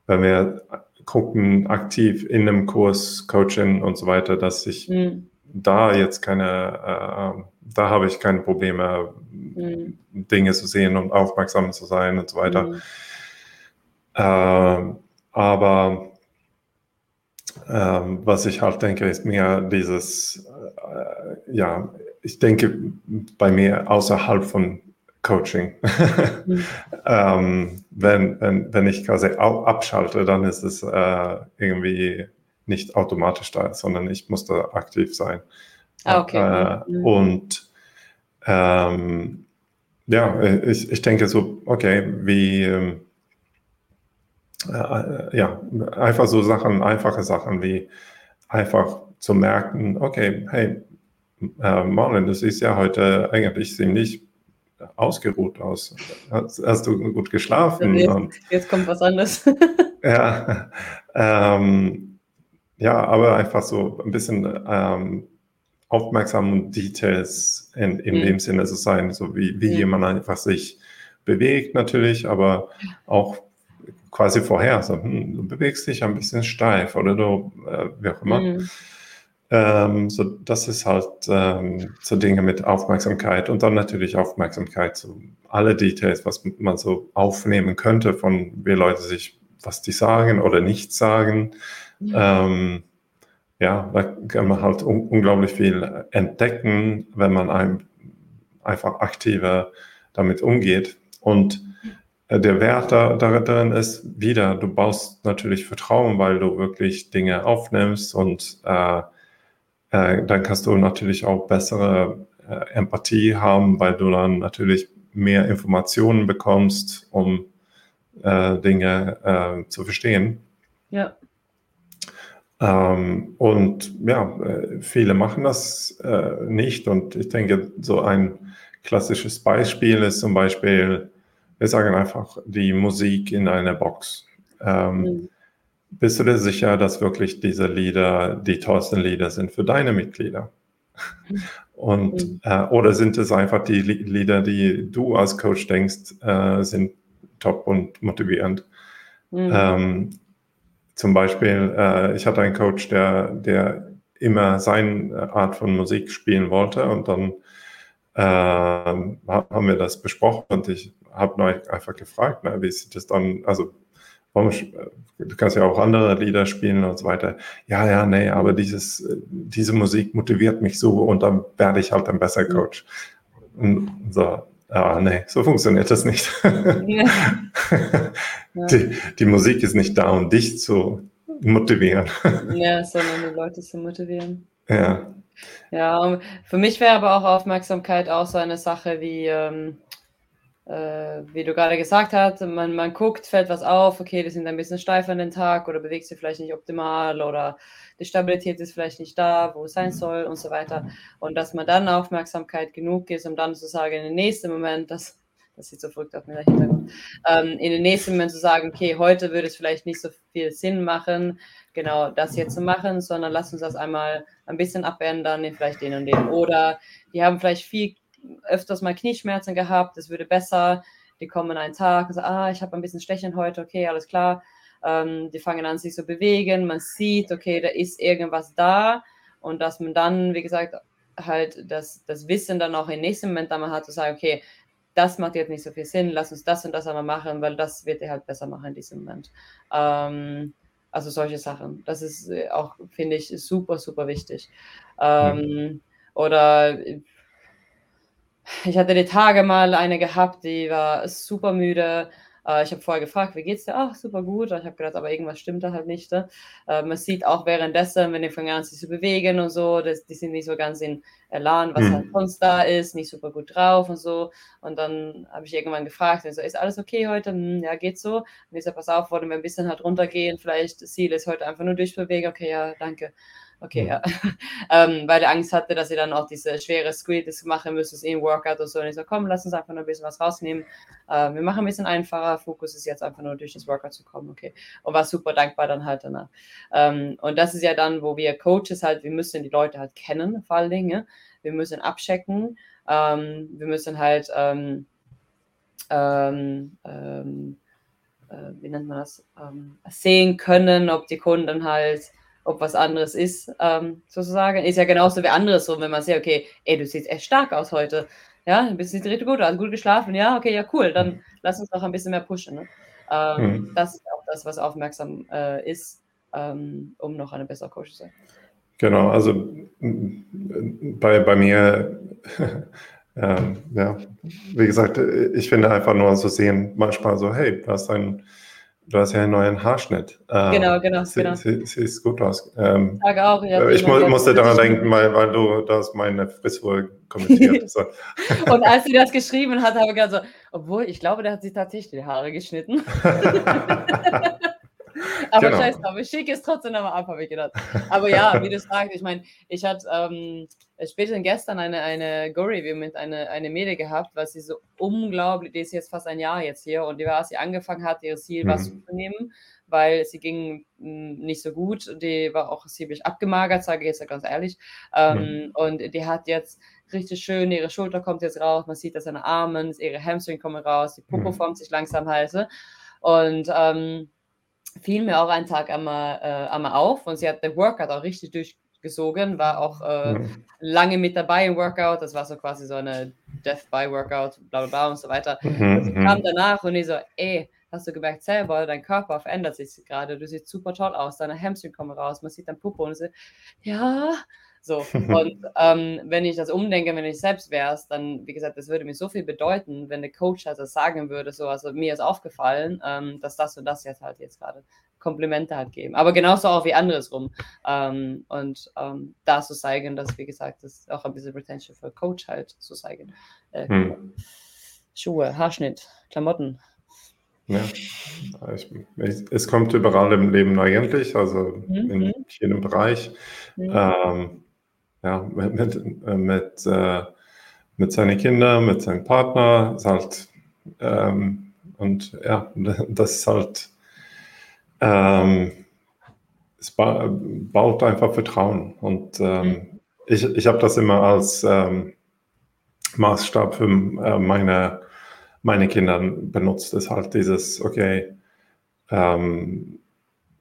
A: wenn wir gucken, aktiv in einem Kurs, Coaching und so weiter, dass ich mhm. Da jetzt keine, äh, da habe ich keine Probleme, mhm. Dinge zu sehen und aufmerksam zu sein und so weiter. Mhm. Äh, aber ähm, was ich halt denke, ist mehr dieses, äh, ja, ich denke bei mir außerhalb von Coaching. mhm. ähm, wenn, wenn, wenn ich quasi abschalte, dann ist es äh, irgendwie nicht automatisch da, sondern ich muss da aktiv sein.
B: Ah, okay. Äh,
A: mhm. Und ähm, ja, ich, ich denke so, okay, wie, ähm, äh, ja, einfach so Sachen, einfache Sachen wie einfach zu merken, okay, hey, äh, Marlon, du siehst ja heute eigentlich ziemlich ausgeruht aus. Hast, hast du gut geschlafen?
B: Jetzt, jetzt kommt was anderes.
A: ja, ähm, ja, aber einfach so ein bisschen ähm, aufmerksam und Details in, in mhm. dem Sinne zu sein, so wie, wie mhm. jemand einfach sich bewegt natürlich, aber auch quasi vorher, so, hm, du bewegst dich ein bisschen steif oder du, äh, wie auch immer. Mhm. Ähm, so, das ist halt ähm, so Dinge mit Aufmerksamkeit und dann natürlich Aufmerksamkeit zu alle Details, was man so aufnehmen könnte, von wie Leute sich, was die sagen oder nicht sagen. Ja, ähm, ja da kann man halt un unglaublich viel entdecken, wenn man ein, einfach aktiver damit umgeht. Und äh, der Wert da, darin ist wieder, du baust natürlich Vertrauen, weil du wirklich Dinge aufnimmst und äh, äh, dann kannst du natürlich auch bessere äh, Empathie haben, weil du dann natürlich mehr Informationen bekommst, um äh, Dinge äh, zu verstehen.
B: Ja.
A: Ähm, und ja, äh, viele machen das äh, nicht. Und ich denke, so ein klassisches Beispiel ist zum Beispiel, wir sagen einfach die Musik in einer Box. Ähm, mhm. Bist du dir sicher, dass wirklich diese Lieder die tollsten Lieder sind für deine Mitglieder? Und, mhm. äh, oder sind es einfach die Lieder, die du als Coach denkst, äh, sind top und motivierend? Mhm. Ähm, zum Beispiel, äh, ich hatte einen Coach, der, der immer seine Art von Musik spielen wollte und dann äh, haben wir das besprochen und ich habe einfach gefragt, na, wie sieht das dann, also du kannst ja auch andere Lieder spielen und so weiter. Ja, ja, nee, aber dieses, diese Musik motiviert mich so und dann werde ich halt ein besser Coach. Und so, ah, nee, so funktioniert das nicht. Ja. Die, die, Musik ist nicht da, um dich zu motivieren.
B: Ja, sondern die Leute zu motivieren.
A: Ja.
B: Ja, für mich wäre aber auch Aufmerksamkeit auch so eine Sache wie, ähm, äh, wie du gerade gesagt hast, man, man guckt, fällt was auf, okay, die sind ein bisschen steif an den Tag oder bewegt sich vielleicht nicht optimal oder die Stabilität ist vielleicht nicht da, wo es sein soll und so weiter. Und dass man dann Aufmerksamkeit genug ist, um dann zu sagen, in den nächsten Moment, das, das sieht so verrückt auf mir dahinter, ähm, in den nächsten Moment zu sagen, okay, heute würde es vielleicht nicht so viel Sinn machen, genau das jetzt zu machen, sondern lass uns das einmal ein bisschen abändern, vielleicht den und den. Oder die haben vielleicht viel öfters mal Knieschmerzen gehabt, es würde besser. Die kommen einen Tag und sagen, ah, ich habe ein bisschen Stechen heute, okay, alles klar. Ähm, die fangen an, sich zu bewegen, man sieht, okay, da ist irgendwas da und dass man dann, wie gesagt, halt das, das Wissen dann auch im nächsten Moment dann mal hat, zu sagen, okay, das macht jetzt nicht so viel Sinn, lass uns das und das einmal machen, weil das wird dir halt besser machen in diesem Moment. Ähm, also solche Sachen. Das ist äh, auch, finde ich, super, super wichtig. Ähm. Oder ich hatte die Tage mal eine gehabt, die war super müde. Äh, ich habe vorher gefragt, wie geht's dir? Ach, super gut. Ich habe gedacht, aber irgendwas stimmt da halt nicht. Ne? Äh, man sieht auch währenddessen, wenn die fangen an sich zu bewegen und so, das, die sind nicht so ganz in Elan, was mhm. halt sonst da ist, nicht super gut drauf und so. Und dann habe ich irgendwann gefragt, so, ist alles okay heute? Hm, ja, geht so. Und ich sage, pass auf, wollen wir ein bisschen halt runtergehen, vielleicht Ziel ist heute einfach nur durchbewegen. Okay, ja, danke. Okay, ja. ähm, weil er Angst hatte, dass sie dann auch diese schwere Squeeze machen müssen, in Workout und so. Und ich so, komm, lass uns einfach nur ein bisschen was rausnehmen. Äh, wir machen ein bisschen einfacher. Fokus ist jetzt einfach nur durch das Workout zu kommen, okay. Und war super dankbar dann halt danach. Ähm, und das ist ja dann, wo wir Coaches halt, wir müssen die Leute halt kennen, vor allen Dingen. Wir müssen abchecken. Ähm, wir müssen halt, ähm, ähm, ähm äh, wie nennt man das, ähm, sehen können, ob die Kunden halt ob was anderes ist, ähm, sozusagen. Ist ja genauso wie anderes so, wenn man sieht, okay, ey, du siehst echt stark aus heute. Ja, du bist nicht richtig gut, hast gut geschlafen. Ja, okay, ja, cool. Dann lass uns noch ein bisschen mehr pushen. Ne? Ähm, mhm. Das ist auch das, was aufmerksam äh, ist, ähm, um noch eine bessere Coach zu sein.
A: Genau, also bei, bei mir, ähm, ja, wie gesagt, ich finde einfach nur so sehen, manchmal so, hey, du hast ein Du hast ja einen neuen Haarschnitt.
B: Ähm, genau, genau,
A: sie,
B: genau.
A: Sie, sieht gut aus. Ähm,
B: Sag auch, ja.
A: Ich mu musste daran denken, weil, weil du das meine Frisur kommentiert hast.
B: Und als sie das geschrieben hat, habe ich gesagt so, obwohl, ich glaube, der hat sich tatsächlich die Haare geschnitten. Aber genau. scheiß drauf, ich schicke es trotzdem nochmal ab, habe ich gedacht. Aber ja, wie du sagst, ich meine, ich hatte ähm, spätestens gestern eine, eine Go-Review mit einer eine Mädel gehabt, weil sie so unglaublich, die ist jetzt fast ein Jahr jetzt hier und die war, als sie angefangen hat, ihr Ziel mhm. was zu nehmen, weil sie ging mh, hm, nicht so gut. Die war auch ziemlich abgemagert, sage ich jetzt ja ganz ehrlich. Ähm, mhm. Und die hat jetzt richtig schön, ihre Schulter kommt jetzt raus, man sieht das an den Armen, ihre Hamstring kommen raus, die Popo mhm. formt sich langsam halt. Und ähm, fiel mir auch einen Tag einmal, äh, einmal auf und sie hat den Workout auch richtig durchgesogen, war auch äh, mhm. lange mit dabei im Workout, das war so quasi so eine Death by Workout, bla bla bla und so weiter. Mhm. Und sie kam danach und ich so, ey, hast du gemerkt selber, dein Körper verändert sich gerade, du siehst super toll aus, deine Hamstring kommen raus, man sieht dein Puppe und so, ja, so, und ähm, wenn ich das umdenke, wenn ich selbst wäre, dann, wie gesagt, das würde mir so viel bedeuten, wenn der Coach halt das sagen würde, so, also mir ist aufgefallen, ähm, dass das und das jetzt halt jetzt gerade Komplimente halt geben. Aber genauso auch wie andersrum. Ähm, und ähm, da zu zeigen, dass, wie gesagt, das auch ein bisschen Retention für Coach halt zu zeigen. Äh, hm. Schuhe, Haarschnitt, Klamotten.
A: Ja, ich, es kommt überall im Leben eigentlich, also mhm. in jedem Bereich. Mhm. Ähm, ja, mit, mit, mit, äh, mit seinen Kindern, mit seinem Partner, ist halt, ähm, und ja, das ist halt, ähm, es ba baut einfach Vertrauen. Und ähm, mhm. ich, ich habe das immer als ähm, Maßstab für äh, meine, meine Kinder benutzt, ist halt dieses, okay, ähm,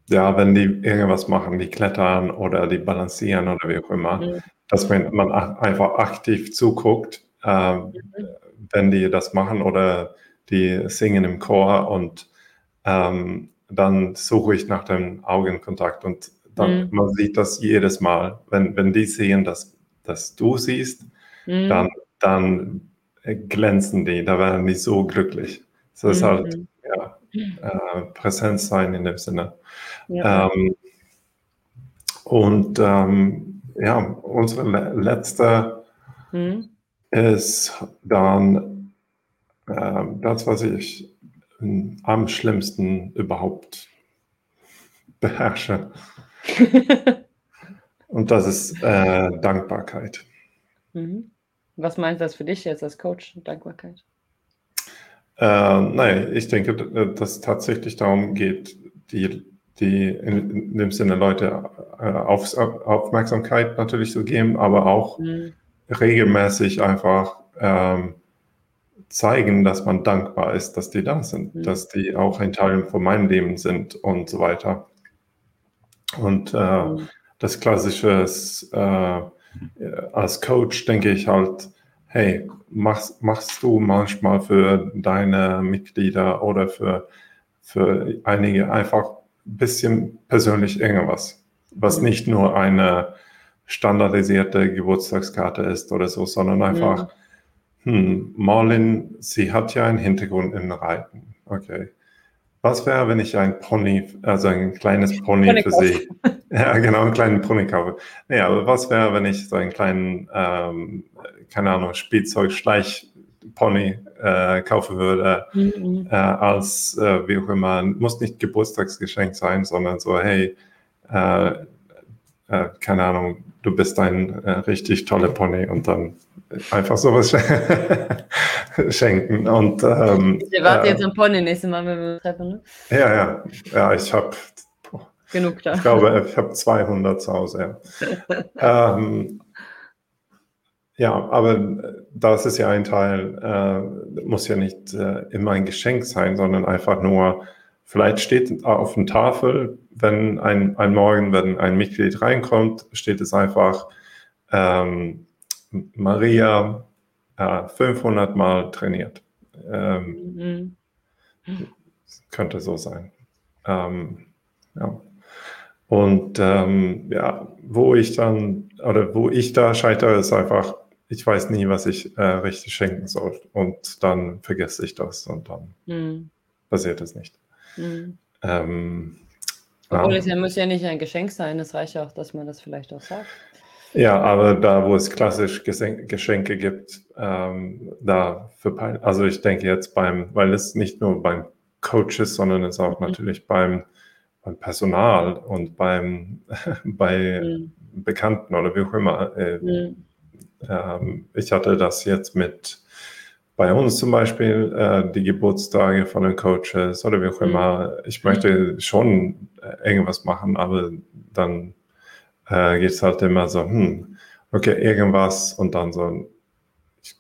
A: ja, wenn die irgendwas machen, die klettern oder die balancieren oder wie auch immer, mhm dass man, man einfach aktiv zuguckt, äh, mhm. wenn die das machen oder die singen im Chor und ähm, dann suche ich nach dem Augenkontakt und dann, mhm. man sieht das jedes Mal. Wenn, wenn die sehen, dass, dass du siehst, mhm. dann, dann glänzen die, da werden die so glücklich. Das ist halt mhm. ja, äh, Präsenz sein in dem Sinne. Ja. Ähm, und ähm, ja, unsere letzte hm. ist dann äh, das, was ich am schlimmsten überhaupt beherrsche. Und das ist äh, Dankbarkeit.
B: Mhm. Was meint das für dich jetzt als Coach, Dankbarkeit?
A: Äh, nein, ich denke, dass es tatsächlich darum geht, die die in, dem Sinne Leute äh, auf, Aufmerksamkeit natürlich zu geben, aber auch mhm. regelmäßig einfach ähm, zeigen, dass man dankbar ist, dass die da sind, mhm. dass die auch ein Teil von meinem Leben sind und so weiter. Und äh, mhm. das Klassische äh, als Coach denke ich halt, hey, machst, machst du manchmal für deine Mitglieder oder für, für einige einfach bisschen persönlich irgendwas, was mhm. nicht nur eine standardisierte Geburtstagskarte ist oder so, sondern einfach, hm, Marlin, sie hat ja einen Hintergrund im Reiten. Okay. Was wäre, wenn ich ein Pony, also ein kleines Pony, Pony für sie, ja genau, einen kleinen Pony kaufe. Nee, aber was wäre, wenn ich so einen kleinen, ähm, keine Ahnung, Spielzeug-Schleich-Pony äh, kaufen würde, mhm. äh, als, äh, wie auch immer, muss nicht Geburtstagsgeschenk sein, sondern so, hey, äh, äh, keine Ahnung, du bist ein äh, richtig toller Pony und dann einfach sowas schenken. Und, ähm,
B: ich erwarte jetzt ein Pony nächstes Mal, wenn wir treffen. Ne?
A: Ja, ja, ja, ich habe
B: genug da.
A: Ich glaube, ich habe 200 zu Hause. Ja. ähm, ja, aber das ist ja ein Teil, äh, muss ja nicht äh, immer ein Geschenk sein, sondern einfach nur, vielleicht steht auf der Tafel, wenn ein, ein Morgen, wenn ein Mitglied reinkommt, steht es einfach, ähm, Maria äh, 500 Mal trainiert. Ähm, mhm. Könnte so sein. Ähm, ja. Und ähm, ja, wo ich dann, oder wo ich da scheitere, ist einfach, ich weiß nie, was ich äh, richtig schenken soll. Und dann vergesse ich das und dann mhm. passiert es nicht. Mhm. Ähm,
B: Obwohl ja. es ja, muss ja nicht ein Geschenk sein, es reicht ja auch, dass man das vielleicht auch sagt.
A: Ja, aber da, wo es klassisch Geschenke gibt, ähm, da für, also ich denke jetzt beim, weil es nicht nur beim Coach ist, sondern es auch mhm. natürlich beim, beim Personal und beim, bei mhm. Bekannten oder wie auch immer. Äh, mhm. Ähm, ich hatte das jetzt mit bei uns zum Beispiel äh, die Geburtstage von den Coaches oder wie auch mhm. immer. Ich möchte schon äh, irgendwas machen, aber dann äh, geht es halt immer so, hm, okay, irgendwas und dann so, ich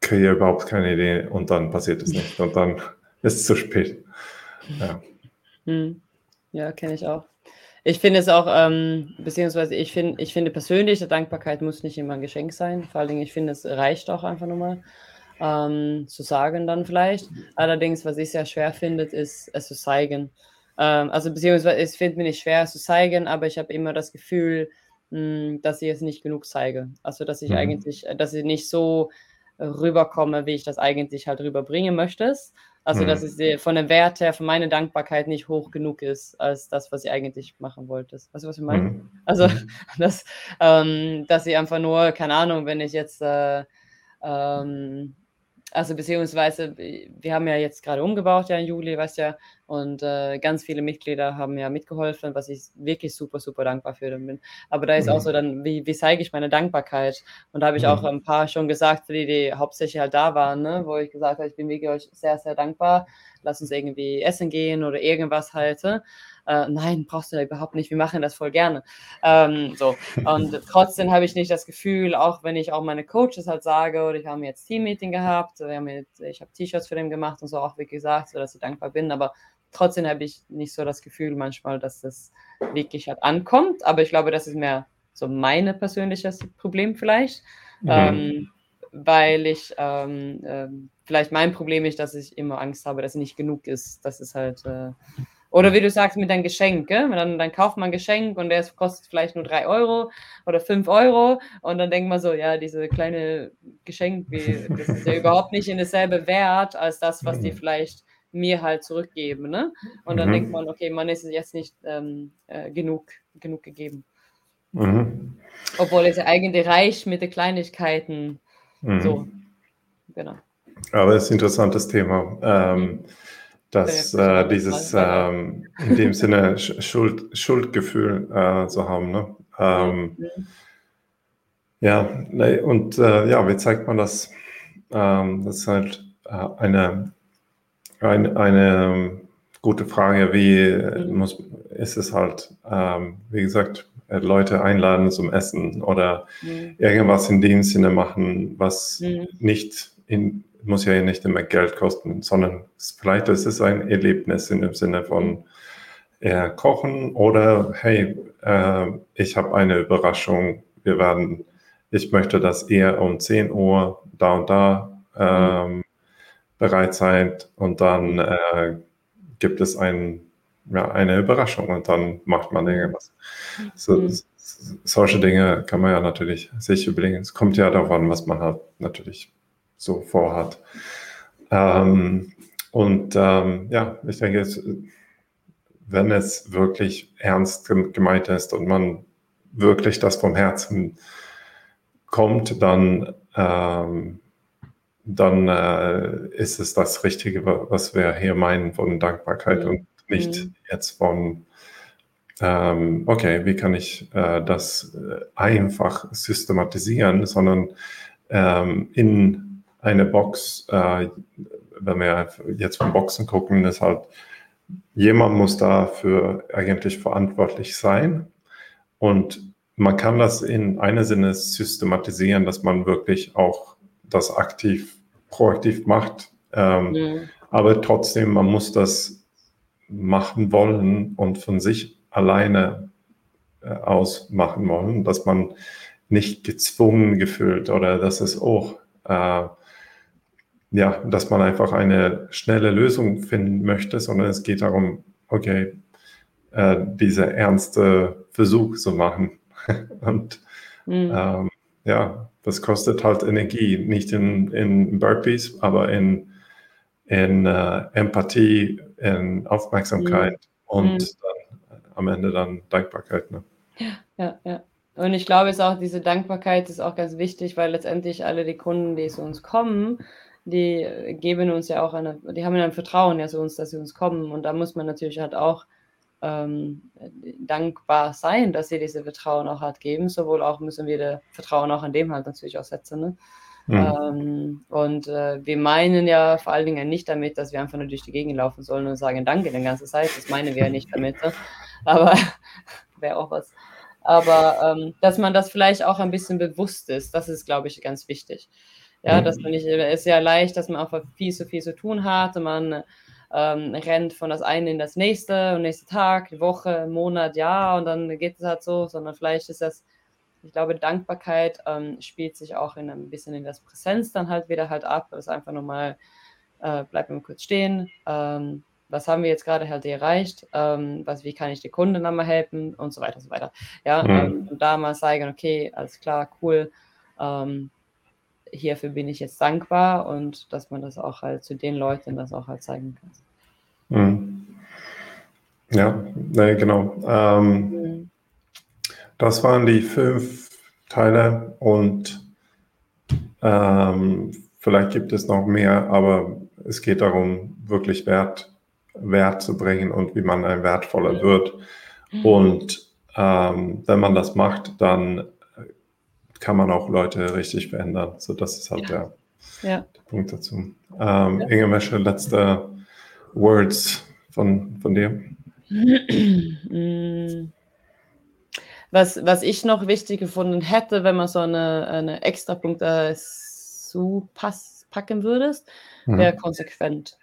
A: kriege überhaupt keine Idee und dann passiert es nicht und dann ist es zu spät. Ja,
B: hm. ja kenne ich auch. Ich finde es auch, ähm, beziehungsweise ich, find, ich finde persönliche Dankbarkeit muss nicht immer ein Geschenk sein. Vor allen Dingen, ich finde, es reicht auch einfach nur mal ähm, zu sagen dann vielleicht. Allerdings, was ich sehr schwer finde, ist es zu zeigen. Ähm, also beziehungsweise es fällt mir nicht schwer zu zeigen, aber ich habe immer das Gefühl, mh, hm, dass ich es nicht genug zeige. Also dass ich mhm. eigentlich, dass ich nicht so rüberkomme, wie ich das eigentlich halt rüberbringen möchte. Also mhm. dass es von dem Wert her, von meiner Dankbarkeit nicht hoch genug ist, als das, was ich eigentlich machen wollte. Weißt du, was ich meine? Mhm. Also, mhm. dass, ähm, dass ich einfach nur, keine Ahnung, wenn ich jetzt äh, ähm, also beziehungsweise, wir haben ja jetzt gerade umgebaut, ja im Juli, weißt ja, und äh, ganz viele Mitglieder haben ja mitgeholfen, was ich wirklich super, super dankbar für bin. Aber da ist mhm. auch so dann, wie, wie zeige ich meine Dankbarkeit? Und da habe ich mhm. auch ein paar schon gesagt, die, die hauptsächlich halt da waren, ne? wo ich gesagt habe, ich bin wirklich euch sehr, sehr dankbar. Lass uns irgendwie essen gehen oder irgendwas halt. Ne? Äh, nein, brauchst du da überhaupt nicht, wir machen das voll gerne. Ähm, so. Und trotzdem habe ich nicht das Gefühl, auch wenn ich auch meine Coaches halt sage, oder ich habe jetzt Team-Meeting gehabt, wir haben jetzt, ich habe T-Shirts für den gemacht und so auch wie gesagt, so dass ich dankbar bin, aber trotzdem habe ich nicht so das Gefühl manchmal, dass das wirklich halt ankommt, aber ich glaube, das ist mehr so mein persönliches Problem vielleicht. Mhm. Ähm, weil ich ähm, äh, vielleicht mein Problem ist, dass ich immer Angst habe, dass es nicht genug ist. Das ist halt äh, oder wie du sagst, mit deinem Geschenk. Gell? Dann, dann kauft man ein Geschenk und der kostet vielleicht nur drei Euro oder fünf Euro. Und dann denkt man so, ja, diese kleine Geschenk, das ist ja überhaupt nicht in dasselbe Wert als das, was die mhm. vielleicht mir halt zurückgeben. Ne? Und dann mhm. denkt man, okay, man ist jetzt nicht ähm, äh, genug, genug gegeben. Mhm. Obwohl es ja eigentlich reicht mit den Kleinigkeiten. Mhm. So,
A: genau. Aber es ist ein interessantes Thema. Ähm, dass äh, dieses ähm, in dem Sinne Schuld, Schuldgefühl äh, zu haben. Ne? Ähm, ja, nee, und äh, ja, wie zeigt man das? Ähm, das ist halt äh, eine, eine, eine gute Frage, wie muss, ist es halt, ähm, wie gesagt, Leute einladen zum Essen oder mhm. irgendwas in dem Sinne machen, was mhm. nicht in, muss ja nicht immer Geld kosten, sondern vielleicht ist es ein Erlebnis in dem Sinne von äh, Kochen oder hey, äh, ich habe eine Überraschung, wir werden, ich möchte, dass ihr um 10 Uhr da und da ähm, bereit seid und dann äh, gibt es ein, ja, eine Überraschung und dann macht man irgendwas. So, mhm. solche Dinge kann man ja natürlich sich überlegen. Es kommt ja darauf an, was man halt natürlich so vorhat. Ähm, und ähm, ja, ich denke, es, wenn es wirklich ernst gemeint ist und man wirklich das vom Herzen kommt, dann, ähm, dann äh, ist es das Richtige, was wir hier meinen von Dankbarkeit mhm. und nicht mhm. jetzt von, ähm, okay, wie kann ich äh, das äh, einfach systematisieren, sondern ähm, in eine Box, äh, wenn wir jetzt von Boxen gucken, ist halt, jemand muss dafür eigentlich verantwortlich sein. Und man kann das in einer Sinne systematisieren, dass man wirklich auch das aktiv, proaktiv macht. Ähm, mhm. Aber trotzdem, man muss das machen wollen und von sich alleine äh, aus machen wollen, dass man nicht gezwungen gefühlt oder dass es auch äh, ja, dass man einfach eine schnelle Lösung finden möchte, sondern es geht darum, okay, äh, diese ernste Versuch zu machen. Und mhm. ähm, ja, das kostet halt Energie, nicht in, in Burpees, aber in, in äh, Empathie, in Aufmerksamkeit mhm. und mhm. dann am Ende dann Dankbarkeit. Ne?
B: Ja, ja, ja. Und ich glaube, es auch diese Dankbarkeit ist auch ganz wichtig, weil letztendlich alle die Kunden, die zu uns kommen, die geben uns ja auch eine, die haben ja ein Vertrauen ja zu uns, dass sie uns kommen. Und da muss man natürlich halt auch ähm, dankbar sein, dass sie diese Vertrauen auch halt geben. Sowohl auch müssen wir das Vertrauen auch an dem halt natürlich auch setzen. Ne? Mhm. Ähm, und äh, wir meinen ja vor allen Dingen nicht damit, dass wir einfach nur durch die Gegend laufen sollen und sagen Danke die ganze Zeit. Das meinen wir ja nicht damit. Ne? Aber wäre auch was. Aber ähm, dass man das vielleicht auch ein bisschen bewusst ist, das ist, glaube ich, ganz wichtig. Ja, mhm. dass man nicht, es ist ja leicht, dass man einfach viel zu viel zu tun hat und man ähm, rennt von das eine in das nächste und nächste Tag, Woche, Monat, Jahr und dann geht es halt so, sondern vielleicht ist das, ich glaube, Dankbarkeit ähm, spielt sich auch in ein bisschen in das Präsenz dann halt wieder halt ab. Das ist einfach nochmal, äh, bleibt mal kurz stehen, ähm, was haben wir jetzt gerade halt erreicht, ähm, was, wie kann ich die Kunden dann mal helfen und so weiter und so weiter. Ja, mhm. und da mal zeigen, okay, alles klar, cool, ähm, hierfür bin ich jetzt dankbar und dass man das auch halt zu den Leuten das auch halt zeigen kann.
A: Mhm. Ja, nee, genau. Ähm, mhm. Das waren die fünf Teile und ähm, vielleicht gibt es noch mehr, aber es geht darum, wirklich Wert Wert zu bringen und wie man ein wertvoller wird. Und ähm, wenn man das macht, dann kann man auch Leute richtig verändern. So, das ist halt ja. Der, ja. der, Punkt dazu. Ähm, ja. Irgendwelche letzte Words von, von dir?
B: Was, was ich noch wichtig gefunden hätte, wenn man so eine, eine extra Punkte zu pass, packen würdest, wäre mhm. konsequent.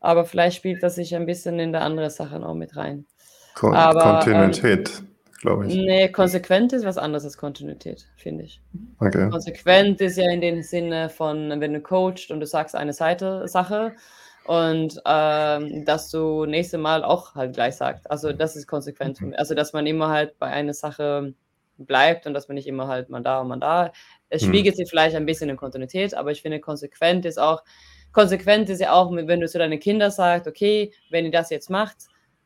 B: Aber vielleicht spielt das sich ein bisschen in der andere Sache noch mit rein.
A: Kon Aber, Kontinuität, ähm, glaube ich.
B: Nee, konsequent ist was anderes als Kontinuität, finde ich. Okay. Konsequent ist ja in dem Sinne von, wenn du coachst und du sagst eine Seite Sache und ähm, dass du nächstes Mal auch halt gleich sagst. Also das ist konsequent. Mhm. Also dass man immer halt bei einer Sache bleibt und dass man nicht immer halt mal da und mal da. Es mhm. spiegelt mhm. sich vielleicht ein bisschen in Kontinuität, aber ich finde konsequent ist auch, konsequent ist ja auch, wenn du zu deinen Kindern sagst, okay, wenn ihr das jetzt macht,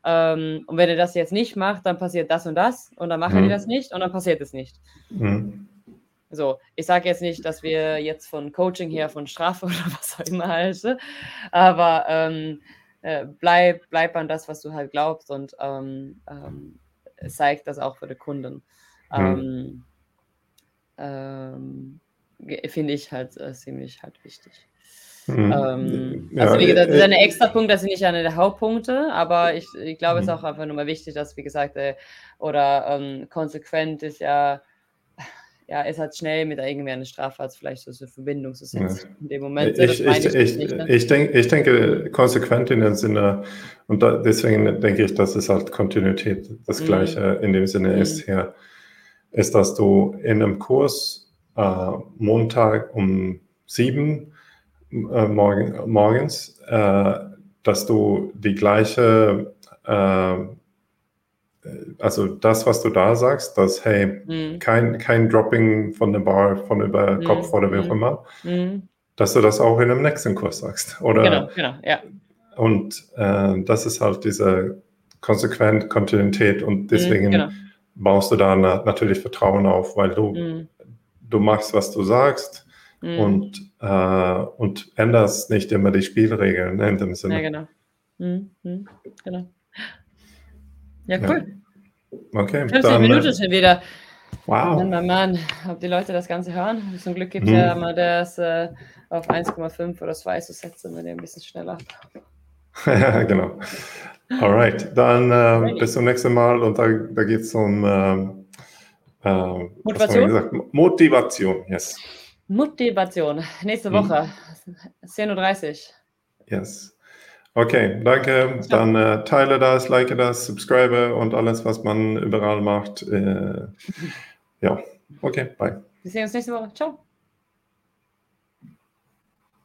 B: ähm, und wenn ihr das jetzt nicht macht, dann passiert das und das und dann machen mhm. die das nicht und dann passiert es nicht. Mhm. So, ich sage jetzt nicht, dass wir jetzt von Coaching her, von Strafe oder was auch immer halten, aber ähm, äh, bleib, bleib an das, was du halt glaubst und ähm, ähm, zeig das auch für die Kunden. Mhm. Ähm, ähm, finde ich halt äh, ziemlich halt wichtig. Mhm. Ähm, ja, also wie gesagt, das ist ein extra Punkt, das sind nicht eine der Hauptpunkte, aber ich, ich glaube, es ist mhm. auch einfach nur mal wichtig, dass, wie gesagt, äh, oder ähm, konsequent ist ja, ja, ist halt schnell mit irgendwie einer Strafart vielleicht so eine Verbindung zu setzen. Ja. In dem Moment.
A: So, ich, ich, ich, nicht, ne? ich, denk, ich denke, konsequent in dem Sinne, und da, deswegen denke ich, dass es halt Kontinuität das mhm. Gleiche in dem Sinne mhm. ist hier, ist, dass du in einem Kurs äh, Montag um sieben äh, morgen, morgens, äh, dass du die gleiche, äh, also das, was du da sagst, dass, hey, mhm. kein, kein Dropping von der Bar, von über mhm. Kopf oder wie auch mhm. immer, mhm. dass du das auch in dem nächsten Kurs sagst. Oder,
B: genau, genau, ja.
A: Und äh, das ist halt diese konsequent Kontinuität und deswegen mhm, genau. baust du da na natürlich Vertrauen auf, weil du, mhm. du machst, was du sagst mhm. und, äh, und änderst nicht immer die Spielregeln ne, in dem Sinne.
B: Ja, genau. Mhm, mhm, genau. Ja, cool.
A: Ja. Okay.
B: 50 dann, Minuten äh, schon wieder.
A: Wow.
B: Mann, Mann, Mann, ob die Leute das Ganze hören. Zum Glück gibt es mhm. ja mal das äh, auf 1,5 oder 2 zu setzen, wenn ihr ein bisschen schneller.
A: ja, genau. Alright, dann äh, bis zum nächsten Mal und da, da geht es um äh,
B: äh Motivation.
A: Motivation, yes.
B: Motivation. Nächste Woche, hm. 10.30 Uhr.
A: Yes. Okay, danke. Dann äh, teile das, like das, subscribe und alles, was man überall macht. Äh, ja, okay, bye.
B: Wir sehen uns nächste Woche. Ciao.